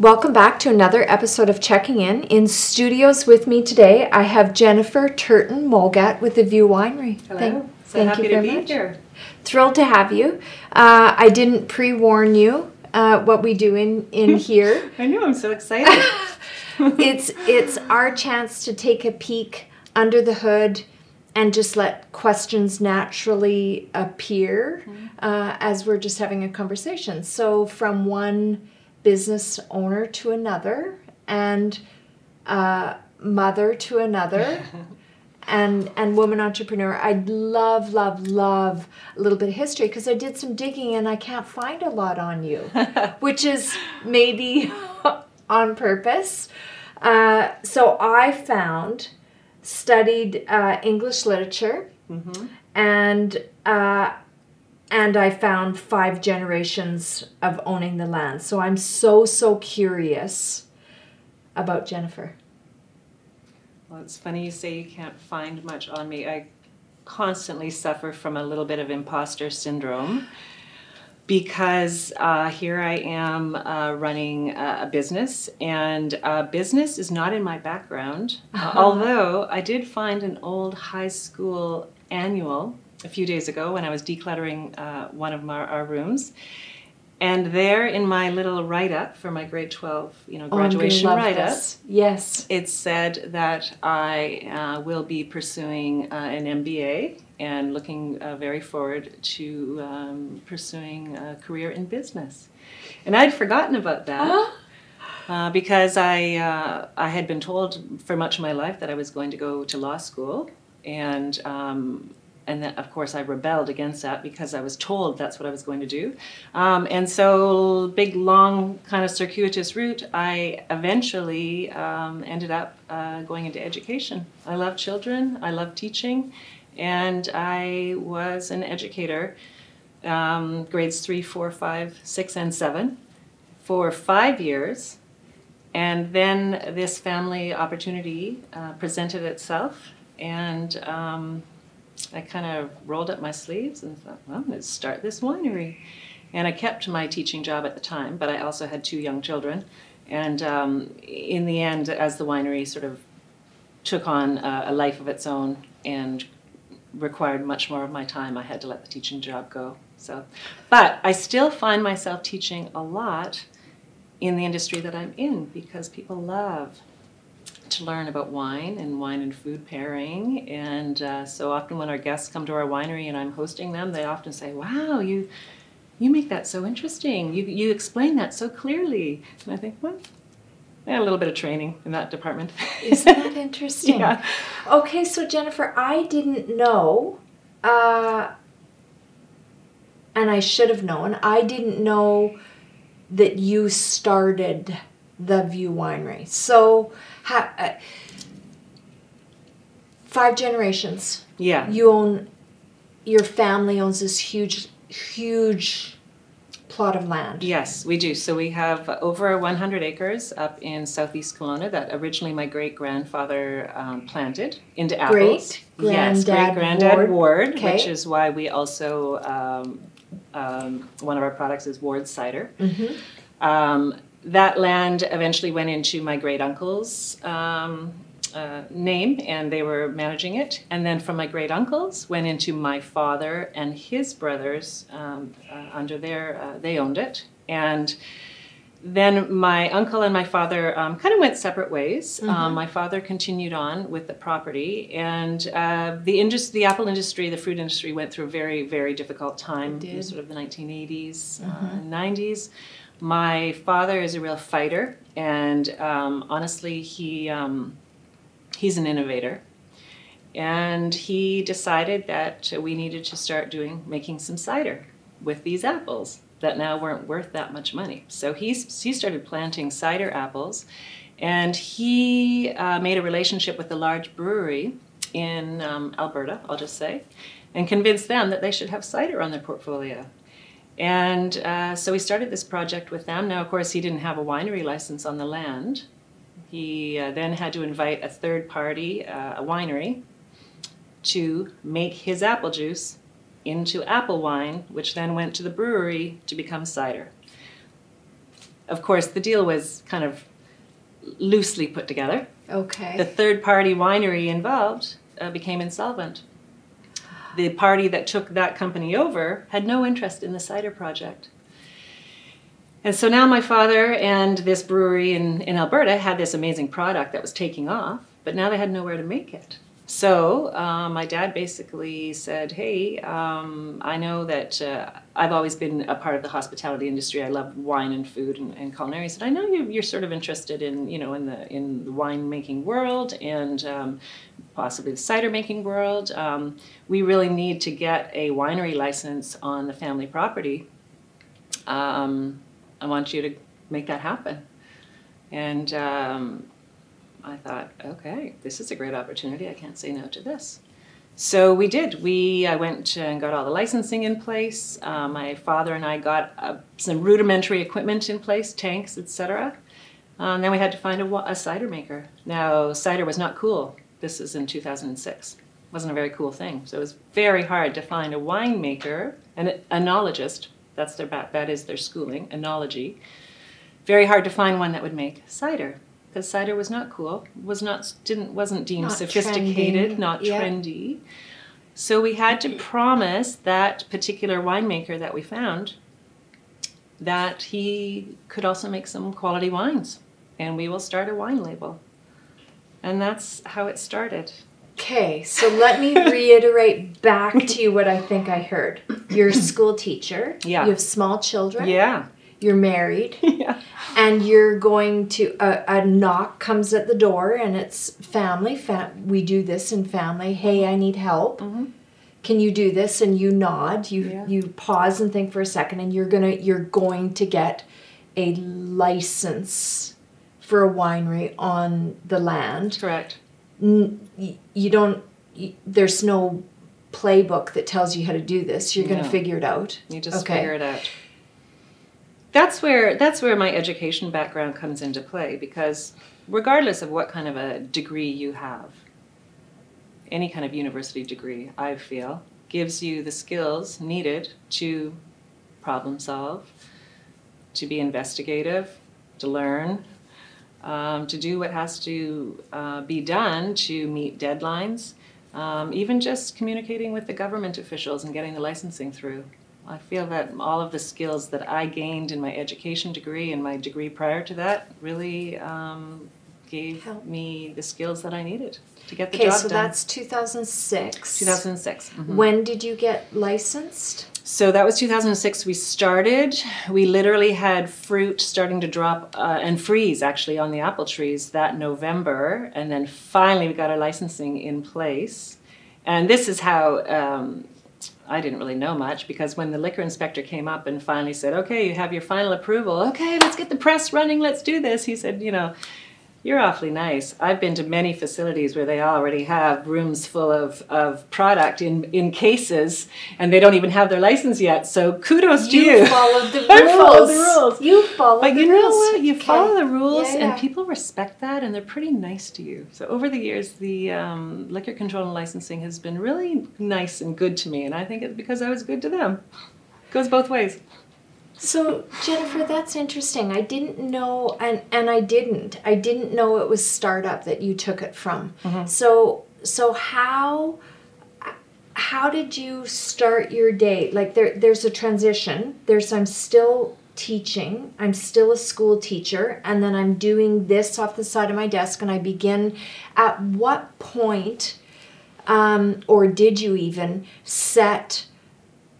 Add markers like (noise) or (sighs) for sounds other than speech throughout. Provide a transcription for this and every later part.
Welcome back to another episode of Checking In. In studios with me today, I have Jennifer Turton Molgat with the View Winery. Hello. Thank, so thank happy you very to be much. here. Thrilled to have you. Uh, I didn't pre-warn you uh, what we do in in (laughs) here. I know. I'm so excited. (laughs) it's it's our chance to take a peek under the hood and just let questions naturally appear mm-hmm. uh, as we're just having a conversation. So from one business owner to another and uh, mother to another (laughs) and and woman entrepreneur i'd love love love a little bit of history because i did some digging and i can't find a lot on you (laughs) which is maybe (laughs) on purpose uh, so i found studied uh, english literature mm-hmm. and uh, and I found five generations of owning the land. So I'm so, so curious about Jennifer. Well, it's funny you say you can't find much on me. I constantly suffer from a little bit of imposter syndrome because uh, here I am uh, running a business, and uh, business is not in my background. (laughs) Although I did find an old high school annual a few days ago when I was decluttering uh, one of my, our rooms. And there in my little write up for my grade 12, you know, graduation oh, write up, yes, it said that I uh, will be pursuing uh, an MBA and looking uh, very forward to um, pursuing a career in business. And I'd forgotten about that. Uh-huh. Uh, because I uh, I had been told for much of my life that I was going to go to law school, and um, and then of course I rebelled against that because I was told that's what I was going to do. Um, and so, big, long, kind of circuitous route, I eventually um, ended up uh, going into education. I love children, I love teaching, and I was an educator, um, grades three, four, five, six, and seven, for five years. And then this family opportunity uh, presented itself, and um, I kind of rolled up my sleeves and thought, well, let's start this winery. And I kept my teaching job at the time, but I also had two young children. And um, in the end, as the winery sort of took on a, a life of its own and required much more of my time, I had to let the teaching job go. So, but I still find myself teaching a lot in the industry that I'm in because people love to learn about wine and wine and food pairing. And uh, so often when our guests come to our winery and I'm hosting them, they often say, "Wow, you you make that so interesting. You you explain that so clearly." And I think, well. yeah, a little bit of training in that department. Isn't that (laughs) interesting? yeah. Okay, so Jennifer, I didn't know, uh, and I should have known. I didn't know that you started the View Winery. So, ha, uh, five generations. Yeah. You own, your family owns this huge, huge plot of land. Yes, we do. So we have over 100 acres up in southeast Kelowna that originally my great grandfather um, planted into apples. Great yes, great granddad Ward, Ward okay. which is why we also um, um, one of our products is Ward cider. Mm-hmm. That land eventually went into my great uncle's um, uh, name, and they were managing it. And then from my great uncles went into my father and his brothers um, uh, under their, uh, they owned it. And then my uncle and my father um, kind of went separate ways. Mm-hmm. Um, my father continued on with the property, and uh, the industry, the apple industry, the fruit industry went through a very, very difficult time, sort of the 1980s, mm-hmm. 90s. My father is a real fighter, and um, honestly, he um, he's an innovator. And he decided that we needed to start doing making some cider with these apples that now weren't worth that much money. So he's, he started planting cider apples, and he uh, made a relationship with a large brewery in um, Alberta, I'll just say, and convinced them that they should have cider on their portfolio. And uh, so we started this project with them. Now, of course, he didn't have a winery license on the land. He uh, then had to invite a third party, uh, a winery, to make his apple juice into apple wine, which then went to the brewery to become cider. of course, the deal was kind of loosely put together. Okay. The third party winery involved uh, became insolvent. The party that took that company over had no interest in the cider project. And so now my father and this brewery in, in Alberta had this amazing product that was taking off, but now they had nowhere to make it. So uh, my dad basically said, "Hey, um, I know that uh, I've always been a part of the hospitality industry. I love wine and food and, and culinary. He said, I know you, you're sort of interested in you know in the in the wine making world and um, possibly the cider making world. Um, we really need to get a winery license on the family property. Um, I want you to make that happen." And um, I thought, okay, this is a great opportunity. I can't say no to this. So we did. We I went and got all the licensing in place. Uh, my father and I got uh, some rudimentary equipment in place, tanks, etc. Uh, and then we had to find a, a, cider maker. Now cider was not cool. This is in 2006. It wasn't a very cool thing. So it was very hard to find a winemaker, an enologist. That's their that is their schooling, enology. Very hard to find one that would make cider because cider was not cool, was not didn't wasn't deemed not sophisticated, trendy. not yeah. trendy. So we had to promise that particular winemaker that we found that he could also make some quality wines, and we will start a wine label. And that's how it started. Okay, so let me (laughs) reiterate back to you what I think I heard. You're a school teacher. Yeah. You have small children. Yeah you're married (laughs) yeah. And you're going to a, a, knock comes at the door and it's family fam- we do this in family hey i need help mm-hmm. can you do this and you nod you yeah. you pause and think for a second and you're gonna you're going to get a license for a winery on the land correct N- you don't there's no playbook that tells you how to do this you're no. going to figure it out you just okay. figure it out that's where that's where my education background comes into play because regardless of what kind of a degree you have any kind of university degree i feel gives you the skills needed to problem solve to be investigative to learn um, to do what has to uh, be done to meet deadlines um, even just communicating with the government officials and getting the licensing through I feel that all of the skills that I gained in my education degree and my degree prior to that really um, gave Help. me the skills that I needed to get the job so done. Okay, so that's 2006. 2006. Mm-hmm. When did you get licensed? So that was 2006. We started. We literally had fruit starting to drop uh, and freeze actually on the apple trees that November, and then finally we got our licensing in place. And this is how um, I didn't really know much because when the liquor inspector came up and finally said, okay, you have your final approval, okay, let's get the press running, let's do this, he said, you know, you're awfully nice. I've been to many facilities where they already have rooms full of, of product in, in cases and they don't even have their license yet. So kudos to you. You followed the (laughs) rules. I followed the rules. You followed but the you rules. know what? You okay. follow the rules yeah, yeah. and people respect that and they're pretty nice to you. So over the years, the um, liquor control and licensing has been really nice and good to me. And I think it's because I was good to them. It goes both ways. So Jennifer, that's interesting. I didn't know, and and I didn't. I didn't know it was startup that you took it from. Mm-hmm. So so how how did you start your day? Like there there's a transition. There's I'm still teaching. I'm still a school teacher, and then I'm doing this off the side of my desk, and I begin. At what point, um, or did you even set?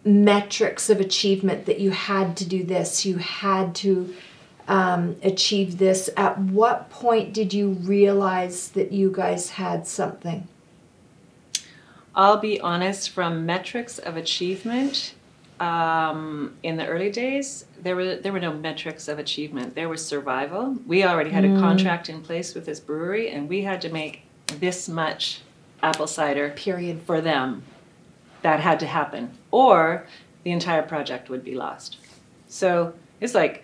Metrics of achievement that you had to do this, you had to um, achieve this. At what point did you realize that you guys had something? I'll be honest, from metrics of achievement, um, in the early days, there were there were no metrics of achievement. There was survival. We already had mm. a contract in place with this brewery, and we had to make this much apple cider period for them that had to happen, or the entire project would be lost. So it's like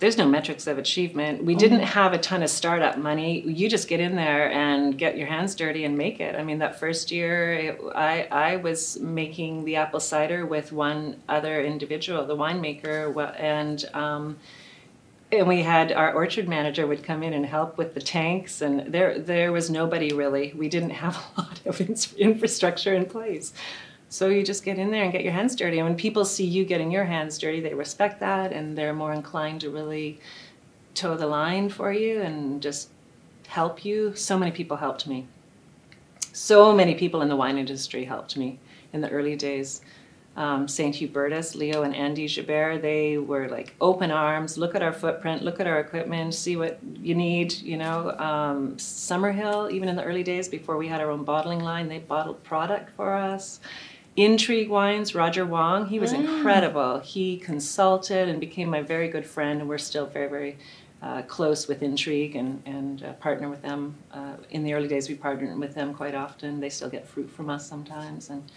there's no metrics of achievement. We didn't mm-hmm. have a ton of startup money. You just get in there and get your hands dirty and make it. I mean, that first year, it, I I was making the apple cider with one other individual, the winemaker, and um, and we had our orchard manager would come in and help with the tanks and there there was nobody really we didn't have (laughs) a lot of infrastructure in place so you just get in there and get your hands dirty and when people see you getting your hands dirty they respect that and they're more inclined to really toe the line for you and just help you so many people helped me so many people in the wine industry helped me in the early days um, St. Hubertus, Leo and Andy Gebert, they were like open arms, look at our footprint, look at our equipment, see what you need, you know. Um, Summerhill, even in the early days before we had our own bottling line, they bottled product for us. Intrigue Wines, Roger Wong, he was mm. incredible. He consulted and became my very good friend, and we're still very, very uh, close with Intrigue and, and uh, partner with them. Uh, in the early days, we partnered with them quite often. They still get fruit from us sometimes. and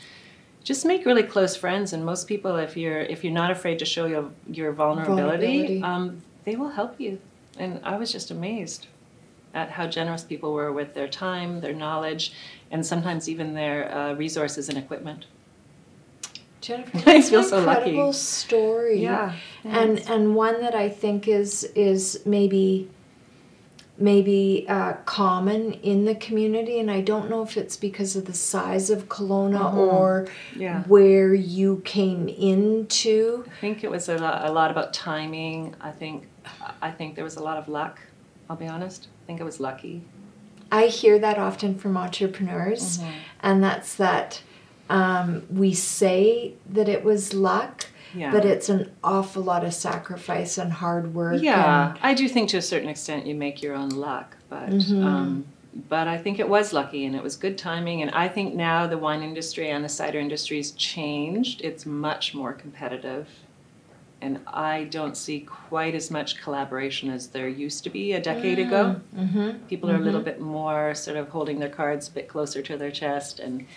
just make really close friends and most people if you're if you're not afraid to show your your vulnerability, vulnerability. Um, they will help you and i was just amazed at how generous people were with their time their knowledge and sometimes even their uh, resources and equipment Jennifer, (laughs) I feel so lucky. Incredible story. Yeah, and and one that I think is is maybe maybe uh, common in the community and i don't know if it's because of the size of Kelowna mm-hmm. or yeah. where you came into i think it was a lot, a lot about timing i think i think there was a lot of luck i'll be honest i think i was lucky i hear that often from entrepreneurs mm-hmm. and that's that um, we say that it was luck yeah. But it's an awful lot of sacrifice and hard work. Yeah, I do think to a certain extent you make your own luck, but mm-hmm. um, but I think it was lucky and it was good timing. And I think now the wine industry and the cider industry has changed. It's much more competitive. And I don't see quite as much collaboration as there used to be a decade mm ago. Mm-hmm. People are mm-hmm. a little bit more sort of holding their cards a bit closer to their chest and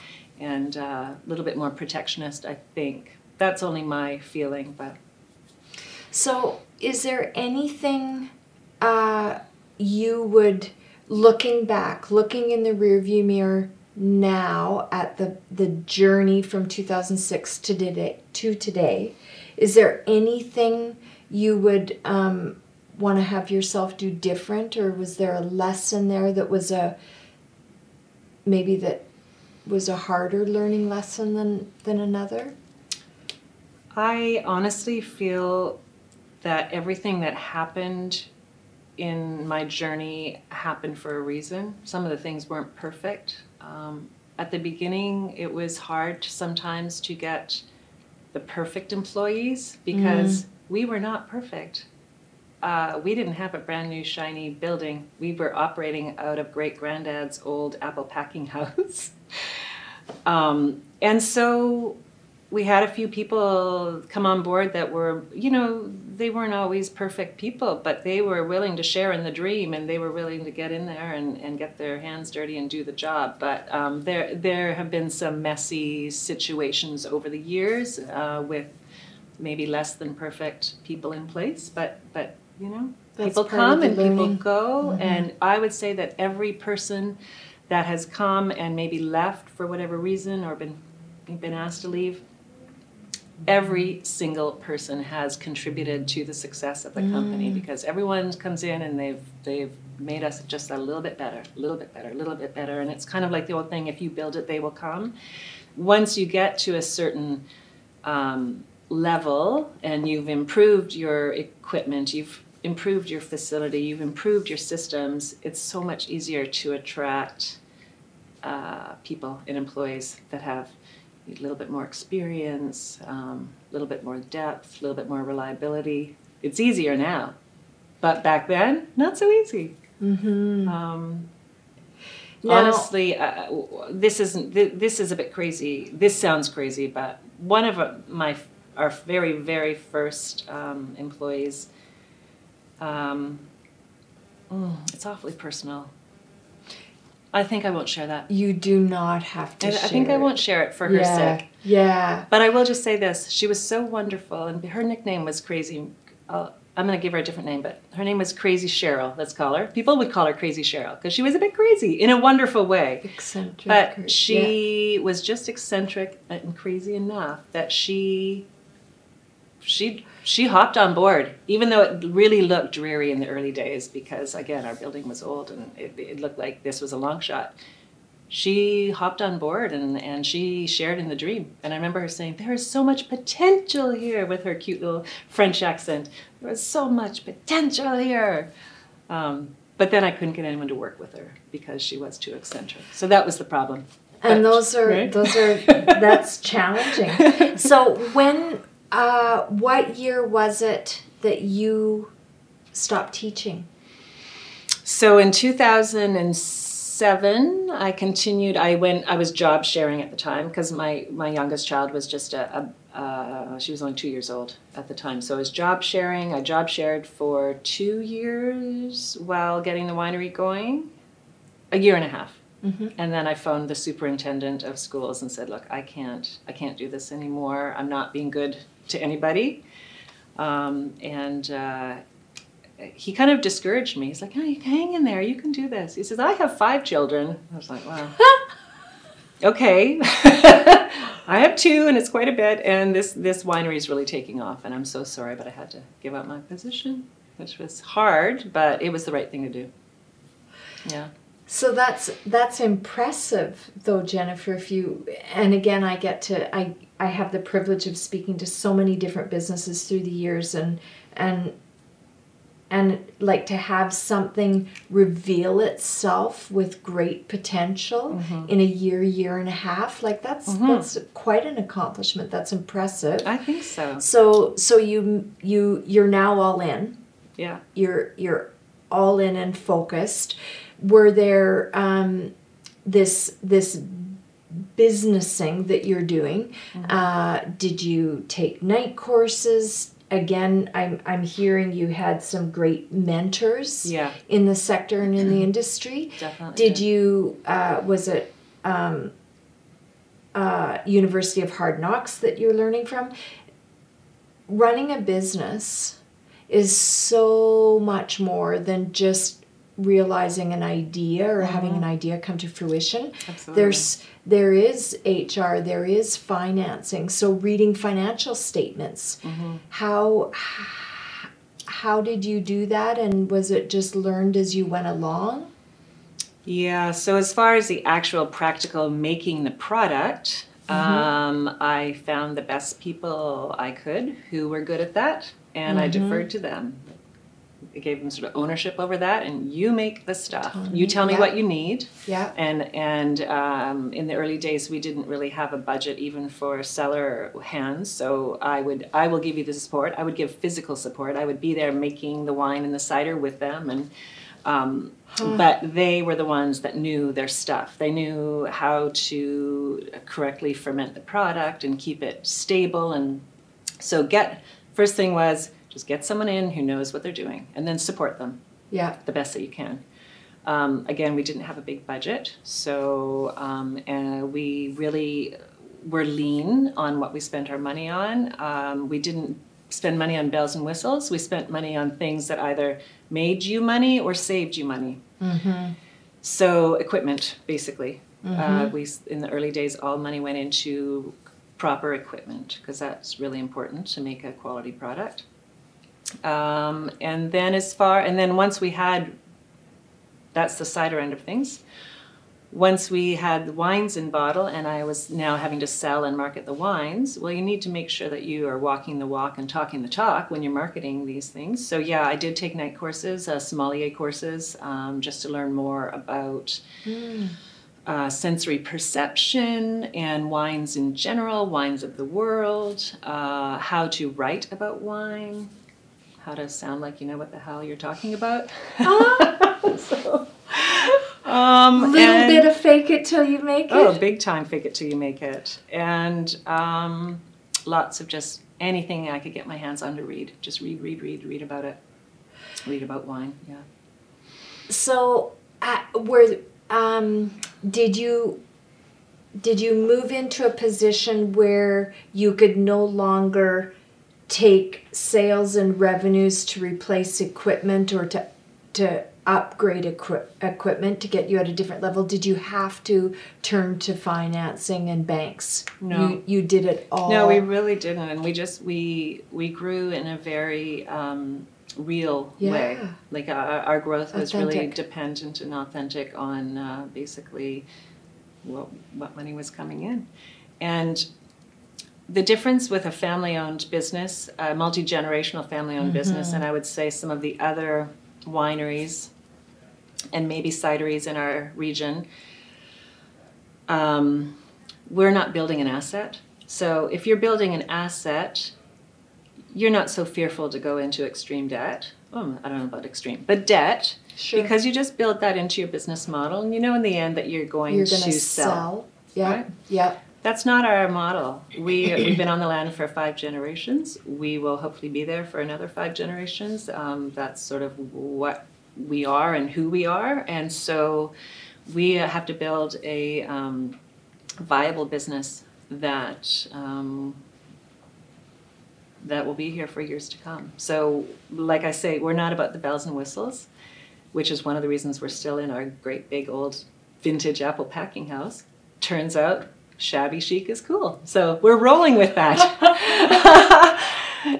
and uh, a little bit more protectionist, I think that's only my feeling, but. So, is there anything uh, you would, looking back, looking in the rearview mirror now at the the journey from 2006 to today, to today, is there anything you would um, want to have yourself do different, or was there a lesson there that was a maybe that was a harder learning lesson than than another? I honestly feel that everything that happened in my journey happened for a reason. Some of the things weren't perfect. Um, at the beginning, it was hard sometimes to get the perfect employees because mm. we were not perfect. Uh, we didn't have a brand new shiny building. We were operating out of great granddad's old apple packing (laughs) house. Um, and so we had a few people come on board that were, you know, they weren't always perfect people, but they were willing to share in the dream and they were willing to get in there and, and get their hands dirty and do the job. But um, there, there have been some messy situations over the years uh, with maybe less than perfect people in place, but, but you know, That's people come and learning. people go. Mm-hmm. And I would say that every person that has come and maybe left for whatever reason or been been asked to leave every single person has contributed to the success of the mm. company because everyone comes in and they've they've made us just a little bit better, a little bit better, a little bit better, and it's kind of like the old thing: if you build it, they will come. Once you get to a certain um, level and you've improved your equipment, you've improved your facility, you've improved your systems, it's so much easier to attract uh, people and employees that have a little bit more experience, um, a little bit more depth, a little bit more reliability. It's easier now, but back then, not so easy. Mm-hmm. Um, now, honestly, uh, this isn't. This is a bit crazy. This sounds crazy, but one of uh, my our very very first um, employees. Um, mm, it's awfully personal. I think I won't share that. You do not have to. I, I think I won't share it for her yeah, sake. Yeah. But I will just say this: she was so wonderful, and her nickname was Crazy. I'll, I'm going to give her a different name, but her name was Crazy Cheryl. Let's call her. People would call her Crazy Cheryl because she was a bit crazy in a wonderful way. Eccentric. But she yeah. was just eccentric and crazy enough that she she she hopped on board, even though it really looked dreary in the early days because again our building was old and it, it looked like this was a long shot. She hopped on board and, and she shared in the dream. And I remember her saying, There is so much potential here with her cute little French accent. There was so much potential here. Um, but then I couldn't get anyone to work with her because she was too eccentric. So that was the problem. And But- those are right? those are (laughs) that's challenging. So when uh, what year was it that you stopped teaching? So in 2007, I continued. I went. I was job sharing at the time because my my youngest child was just a. a uh, she was only two years old at the time, so I was job sharing. I job shared for two years while getting the winery going, a year and a half, Mhm. and then I phoned the superintendent of schools and said, "Look, I can't, I can't do this anymore. I'm not being good to anybody," um, and uh, he kind of discouraged me. He's like, oh, you hang in there. You can do this. He says, I have five children. I was like, wow. (laughs) okay. (laughs) I have two, and it's quite a bit. And this, this winery is really taking off. And I'm so sorry, but I had to give up my position, which was hard, but it was the right thing to do. Yeah. So that's that's impressive though Jennifer if you and again I get to I I have the privilege of speaking to so many different businesses through the years and and and like to have something reveal itself with great potential mm-hmm. in a year year and a half like that's mm-hmm. that's quite an accomplishment. That's impressive. I think so. so so you you you're now all in. Yeah. you're you're all in and focused were there um, this this businessing that you're doing uh, did you take night courses again I'm, I'm hearing you had some great mentors Yeah. in the sector and in the (clears throat) industry Definitely. did you uh, was it um, uh, university of hard knocks that you're learning from running a business is so much more than just realizing an idea or having an mm-hmm. idea come to fruition Absolutely. there's there is hr there is financing. So reading financial statements. Mm-hmm. How how did you do that? And was it just learned as you went along? Yeah, so as far as the actual practical making the product, mm-hmm. um, I found the best people I could who were good at that, and I deferred to them. I gave them sort of ownership over that, and you make the stuff. You tell me Yeah. what you need. yeah And and um, in the early days, we didn't really have a budget even for cellar hands. So I would I will give you the support. I would give physical support. I would be there making the wine and the cider with them, and um, (sighs) but they were the ones that knew their stuff. They knew how to correctly ferment the product and keep it stable. And so get first thing was just get someone in who knows what they're doing, and then support them yeah the best that you can. Um, again, we didn't have a big budget, so um, and we really were lean on what we spent our money on. Um, we didn't spend money on bells and whistles. We spent money on things that either made you money or saved you money. So equipment, basically. Uh, we in the early days, all money went into proper equipment because that's really important to make a quality product. Um, and then as far and then once we had that's the cider end of things. Once we had the wines in bottle and I was now having to sell and market the wines, well you need to make sure that you are walking the walk and talking the talk when you're marketing these things. So yeah, I did take night courses, uh, sommelier courses, um, just to learn more about uh, sensory perception and wines in general, wines of the world, uh, how to write about wine, how to sound like you know what the hell you're talking about. (laughs) so, um, a little and- bit of fake it till you make it Oh, big time fake it till you make it. And um, lots of just anything I could get my hands on to read. Just read, read, read, read about it. Read about wine, yeah. So, uh, were um, did you did you move into a position where you could no longer take sales and revenues to replace equipment or to to upgrade equi- equipment to get you at a different level? Did you have to turn to financing and banks? No. You, you did it all. No, we really didn't, and we just we we grew in a very um, real way. Yeah. Like our, our growth was really dependent and authentic on uh, basically what what money was coming in, and the difference with a family-owned business, a multi-generational family-owned business, and I would say some of the other wineries and maybe cideries in our region um, we're not building an asset. So if you're building an asset, you're not so fearful to go into extreme debt. Oh, I don't know about extreme, but debt, Sure. because you just build that into your business model, and you know in the end that you're going You're to sell. sell. Yeah. right? Yeah. That's not our model. We we've been on the land for five generations. We will hopefully be there for another five generations. Um, that's sort of what we are and who we are, and so we have to build a um, viable business that um, that will be here for years to come. So, like I say, we're not about the bells and whistles, which is one of the reasons we're still in our great big old vintage apple packing house. Turns out shabby chic is cool. So we're rolling with that.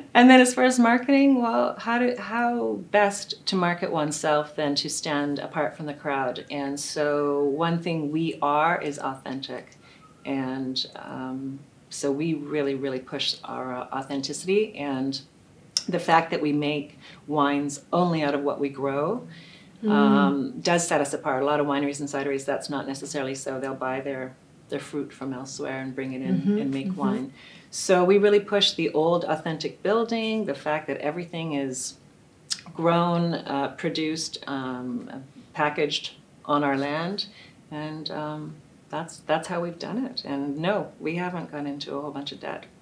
(laughs) and then as far as marketing, well, how do how best to market oneself than to stand apart from the crowd? And so one thing we are is authentic, and um, so we really really push our authenticity and the fact that we make wines only out of what we grow um, does set us apart. A lot of wineries and cideries, that's not necessarily so. They'll buy their their fruit from elsewhere and bring it in and make wine. So we really push the old authentic building, the fact that everything is grown, uh, produced, um, packaged on our land, and um, that's that's how we've done it. And no, we haven't gone into a whole bunch of debt. (laughs)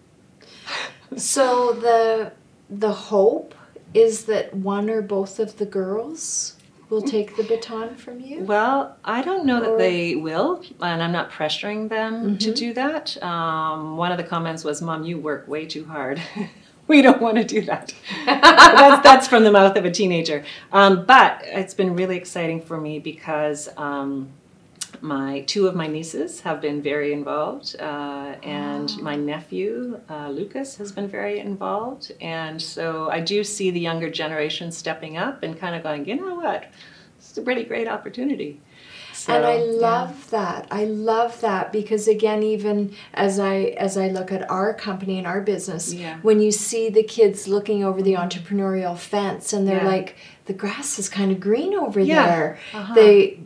So the the hope is that one or both of the girls will take the baton from you. Well, I don't know that they will, and I'm not pressuring them to Mhm. do that. Um, one of the comments was, "Mom, you work way too hard. (laughs) we don't want to do that." (laughs) that's that's from the mouth of a teenager. Um, but it's been really exciting for me because um, my two of my nieces have been very involved, uh, and my nephew uh, Lucas has been very involved, and so I do see the younger generation stepping up and kind of going, you know what, it's a pretty great opportunity. So, and I yeah. love that. I love that because again, even as I as I look at our company and our business, Yeah. when you see the kids looking over the entrepreneurial fence and they're Yeah. like, the grass is kind of green over Yeah. there. Uh-huh. They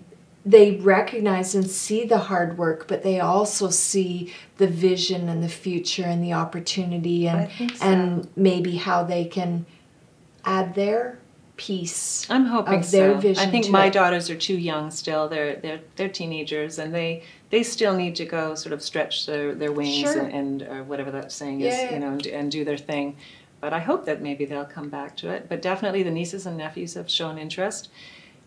they recognize and see the hard work, but they also see the vision and the future and the opportunity and so. and maybe how they can add their piece. I'm hoping of their so. vision I think my it. daughters are too young still. They're they're they're teenagers, and they they still need to go sort of stretch their, their wings Sure. and, and or whatever that saying Yeah, is, yeah. you know, and, and do their thing. But I hope that maybe they'll come back to it. But definitely, the nieces and nephews have shown interest,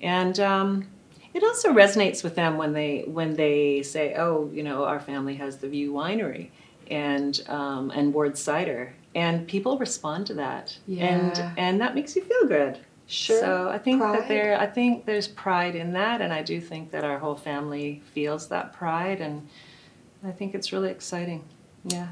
and um, it also resonates with them when they when they say, "Oh, you know, our family has the View Winery." And um, and Ward cider, and people respond to that, Yeah. and and that makes you feel good. Sure. So I think Pride. that there, I think there's pride in that, and I do think that our whole family feels that pride, and I think it's really exciting. Yeah,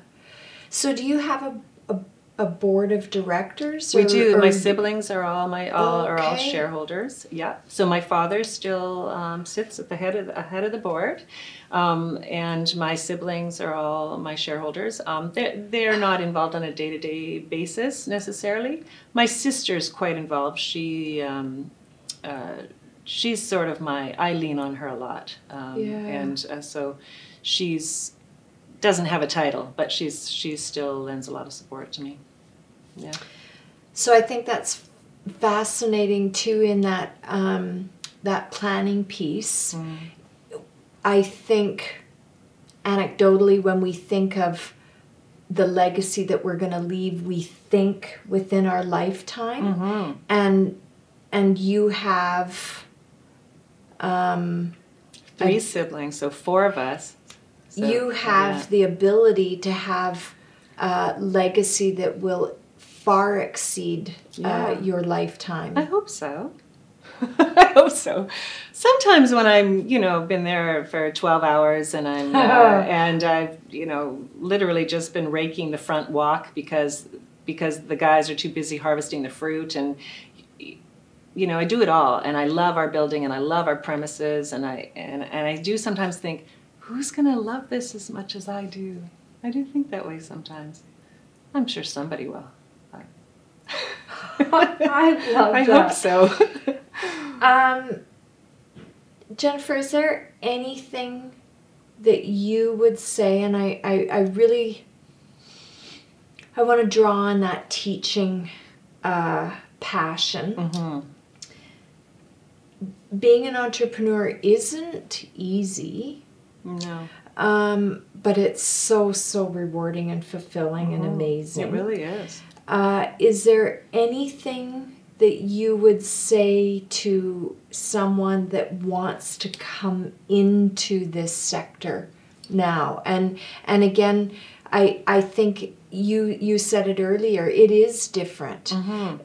So do you have a a, a board of directors? we or- do. or- My siblings are all my all are all shareholders. Yeah. So my father still um, sits at the head of the head of the board, um, and my siblings are all my shareholders. Um, they're they're not involved on a day to day basis necessarily. My sister's quite involved. She. Um, uh, she's sort of my I lean on her a lot, um, Yeah. and uh, so she's doesn't have a title, but she's she still lends a lot of support to me. Yeah. So I think that's fascinating too. In that um, that planning piece, Mm. I think anecdotally when we think of the legacy that we're going to leave, we think within our lifetime, Mm-hmm. and and you have. Um, Three siblings, so four of us. So, you have the ability to have a legacy that will far exceed Yeah. uh, your lifetime. I hope so. (laughs) I hope so. Sometimes when I'm, you know, been there for 12 hours and I'm, uh, (laughs) and I've, you know, literally just been raking the front walk because, because the guys are too busy harvesting the fruit and, you know, I do it all and I love our building and I love our premises and I, and, and I do sometimes think, who's going to love this as much as I do? I do think that way sometimes. I'm sure somebody will. (laughs) I love (laughs) I that. hope so. (laughs) Um, Jennifer, is there anything that you would say? And I, I, I really, I want to draw on that teaching uh, passion. hmm Being an entrepreneur isn't easy, No, um, but it's so, so rewarding and fulfilling and Mhm. amazing. it really is. Uh, is there anything that you would say to someone that wants to come into this sector now? And and again, I I think you you said it earlier. It is different. Mm-hmm.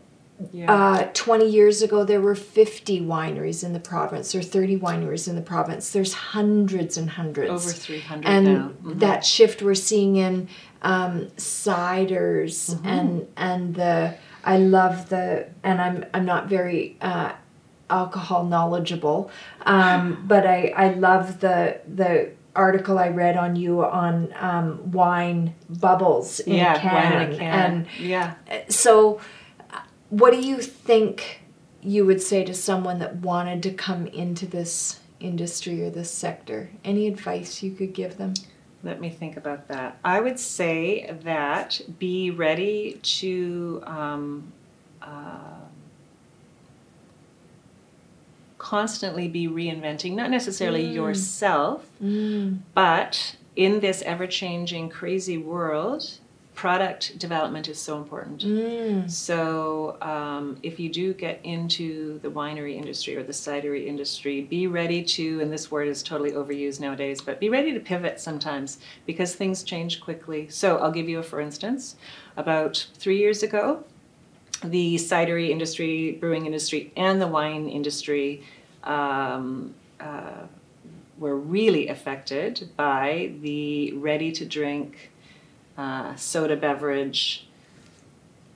Yeah. Uh, 20 years ago, there were 50 wineries in the province, or 30 wineries in the province. There's hundreds and hundreds Over 300 and now. Mhm. that shift we're seeing in um, ciders Mm-hmm. and and the I love the and I'm I'm not very uh, alcohol knowledgeable, um, (laughs) but I I love the the article I read on you on um, wine bubbles in yeah, can, wine in a can. and yeah. so uh, what do you think you would say to someone that wanted to come into this industry or this sector? Any advice you could give them? Let me think about that. I would say that be ready to um, uh, constantly be reinventing, not necessarily Mm. yourself, Mm. but in this ever changing, crazy world, product development is so important. Mm. So, um, if you do get into the winery industry or the cidery industry, be ready to, and this word is totally overused nowadays, but be ready to pivot sometimes because things change quickly. So, I'll give you a for instance. About three years ago, the cidery industry, brewing industry, and the wine industry um, uh, were really affected by the ready to drink uh, soda beverage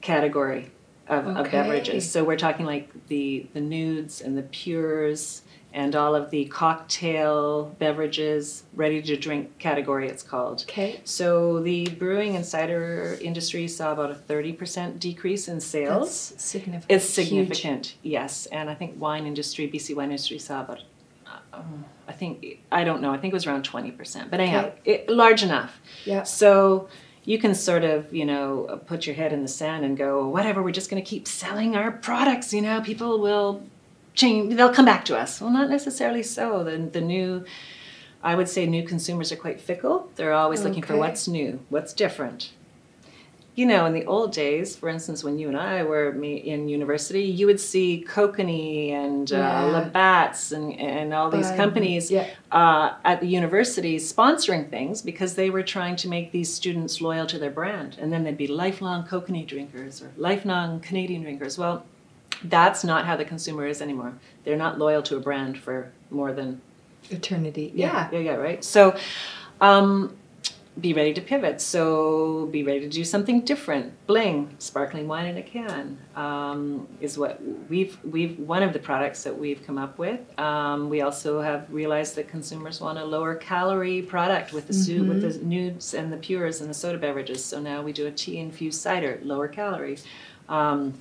category of, of beverages. So we're talking like the the nudes and the pures and all of the cocktail beverages, ready to drink category it's called. Okay. So the brewing and cider industry saw about a 30% decrease in sales. That's significant. It's Huge. significant, yes. And I think wine industry, BC wine industry saw about, um, I think, I don't know, I think it was around 20%. But anyhow, it, large enough. Yeah. So you can sort of, you know, put your head in the sand and go, whatever, we're just going to keep selling our products, you know, people will change, they'll come back to us. Well, not necessarily so. The, the new, I would say new consumers are quite fickle. They're always looking for what's new, what's different. You know, in the old days, for instance, when you and I were in university, you would see Kokanee and uh, Yeah. Labatt's and, and all these companies yeah. uh, at the universities sponsoring things because they were trying to make these students loyal to their brand. And then they'd be lifelong Kokanee drinkers or lifelong Canadian drinkers. Well, that's not how the consumer is anymore. They're not loyal to a brand for more than Eternity. Yeah. yeah, yeah, right. So, um, be ready to pivot. So, be ready to do something different. Bling, sparkling wine in a can, um, is what we've we've one of the products that we've come up with. Um, we also have realized that consumers want a lower calorie product with the su- with the nudes and the pures and the soda beverages. So now we do a tea infused cider, lower calorie. Um,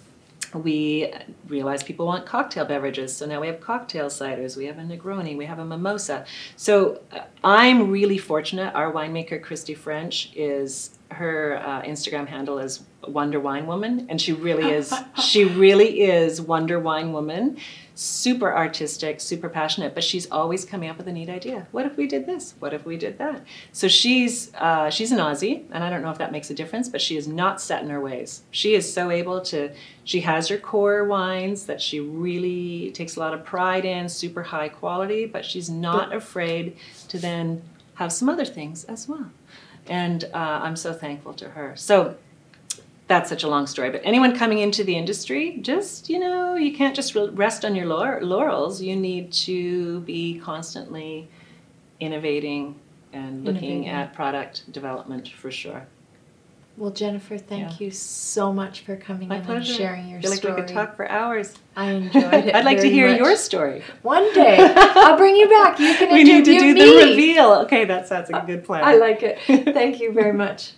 we realize people want cocktail beverages, so now we have cocktail ciders, we have a Negroni, we have a mimosa. So uh, I'm really fortunate. Our winemaker, Christy French, is her uh, Instagram handle is Wonder Wine Woman, and she really is. (laughs) she really is Wonder Wine Woman. Super artistic, super passionate, but she's always coming up with a neat idea. What if we did this? What if we did that? So she's uh, she's an Aussie, and I don't know if that makes a difference, but she is not set in her ways. She is so able to. She has her core wines that she really takes a lot of pride in, super high quality, but she's not afraid to then have some other things as well. And uh, I'm so thankful to her. So that's such a long story. But anyone coming into the industry, just you know, you can't just rest on your laurels. You need to be constantly innovating and looking innovating. at product development for sure. Well, Jennifer, thank yeah. you so much for coming My in pleasure. and sharing your I feel story. like we could talk for hours. I enjoyed (laughs) it. I'd like to hear much. your story. One day. (laughs) I'll bring you back. You can we interview me. We need to do me. the reveal. Okay, that sounds like a good plan. I like it. (laughs) Thank you very much.